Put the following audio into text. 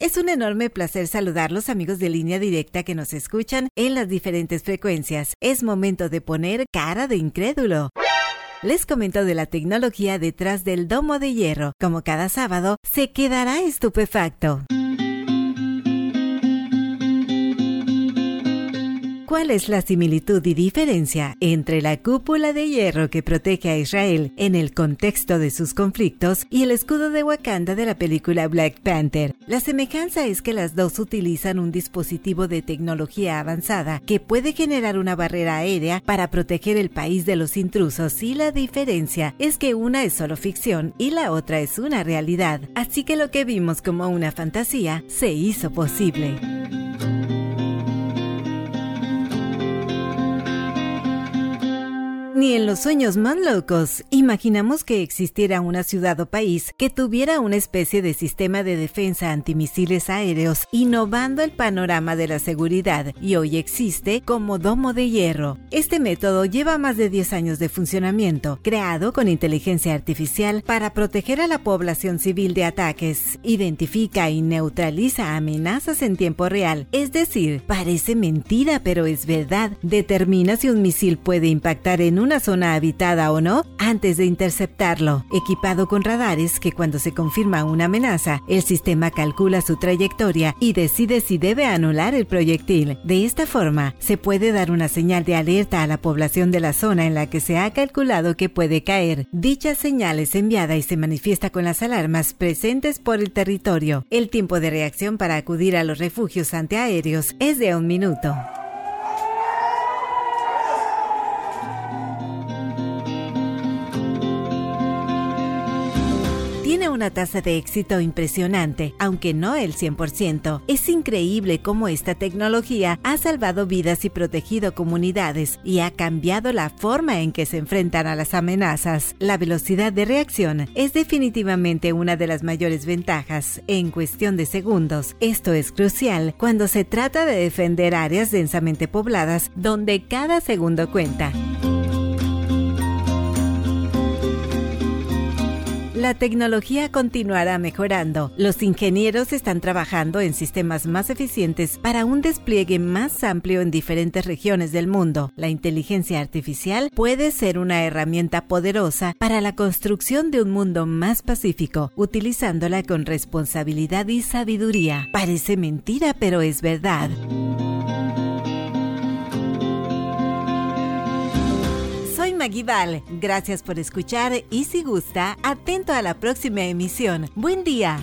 Es un enorme placer saludarlos amigos de línea directa que nos escuchan en las diferentes frecuencias. Es momento de poner cara de incrédulo. Les comento de la tecnología detrás del domo de hierro. Como cada sábado, se quedará estupefacto. ¿Cuál es la similitud y diferencia entre la cúpula de hierro que protege a Israel en el contexto de sus conflictos y el escudo de Wakanda de la película Black Panther? La semejanza es que las dos utilizan un dispositivo de tecnología avanzada que puede generar una barrera aérea para proteger el país de los intrusos y la diferencia es que una es solo ficción y la otra es una realidad. Así que lo que vimos como una fantasía se hizo posible. Ni en los sueños más locos. Imaginamos que existiera una ciudad o país que tuviera una especie de sistema de defensa antimisiles aéreos, innovando el panorama de la seguridad y hoy existe como domo de hierro. Este método lleva más de 10 años de funcionamiento, creado con inteligencia artificial para proteger a la población civil de ataques, identifica y neutraliza amenazas en tiempo real, es decir, parece mentira pero es verdad, determina si un misil puede impactar en un una zona habitada o no antes de interceptarlo, equipado con radares que cuando se confirma una amenaza, el sistema calcula su trayectoria y decide si debe anular el proyectil. De esta forma, se puede dar una señal de alerta a la población de la zona en la que se ha calculado que puede caer. Dicha señal es enviada y se manifiesta con las alarmas presentes por el territorio. El tiempo de reacción para acudir a los refugios antiaéreos es de un minuto. Tiene una tasa de éxito impresionante, aunque no el 100%. Es increíble cómo esta tecnología ha salvado vidas y protegido comunidades y ha cambiado la forma en que se enfrentan a las amenazas. La velocidad de reacción es definitivamente una de las mayores ventajas en cuestión de segundos. Esto es crucial cuando se trata de defender áreas densamente pobladas donde cada segundo cuenta. La tecnología continuará mejorando. Los ingenieros están trabajando en sistemas más eficientes para un despliegue más amplio en diferentes regiones del mundo. La inteligencia artificial puede ser una herramienta poderosa para la construcción de un mundo más pacífico, utilizándola con responsabilidad y sabiduría. Parece mentira, pero es verdad. Maguibal. Gracias por escuchar y si gusta, atento a la próxima emisión. Buen día.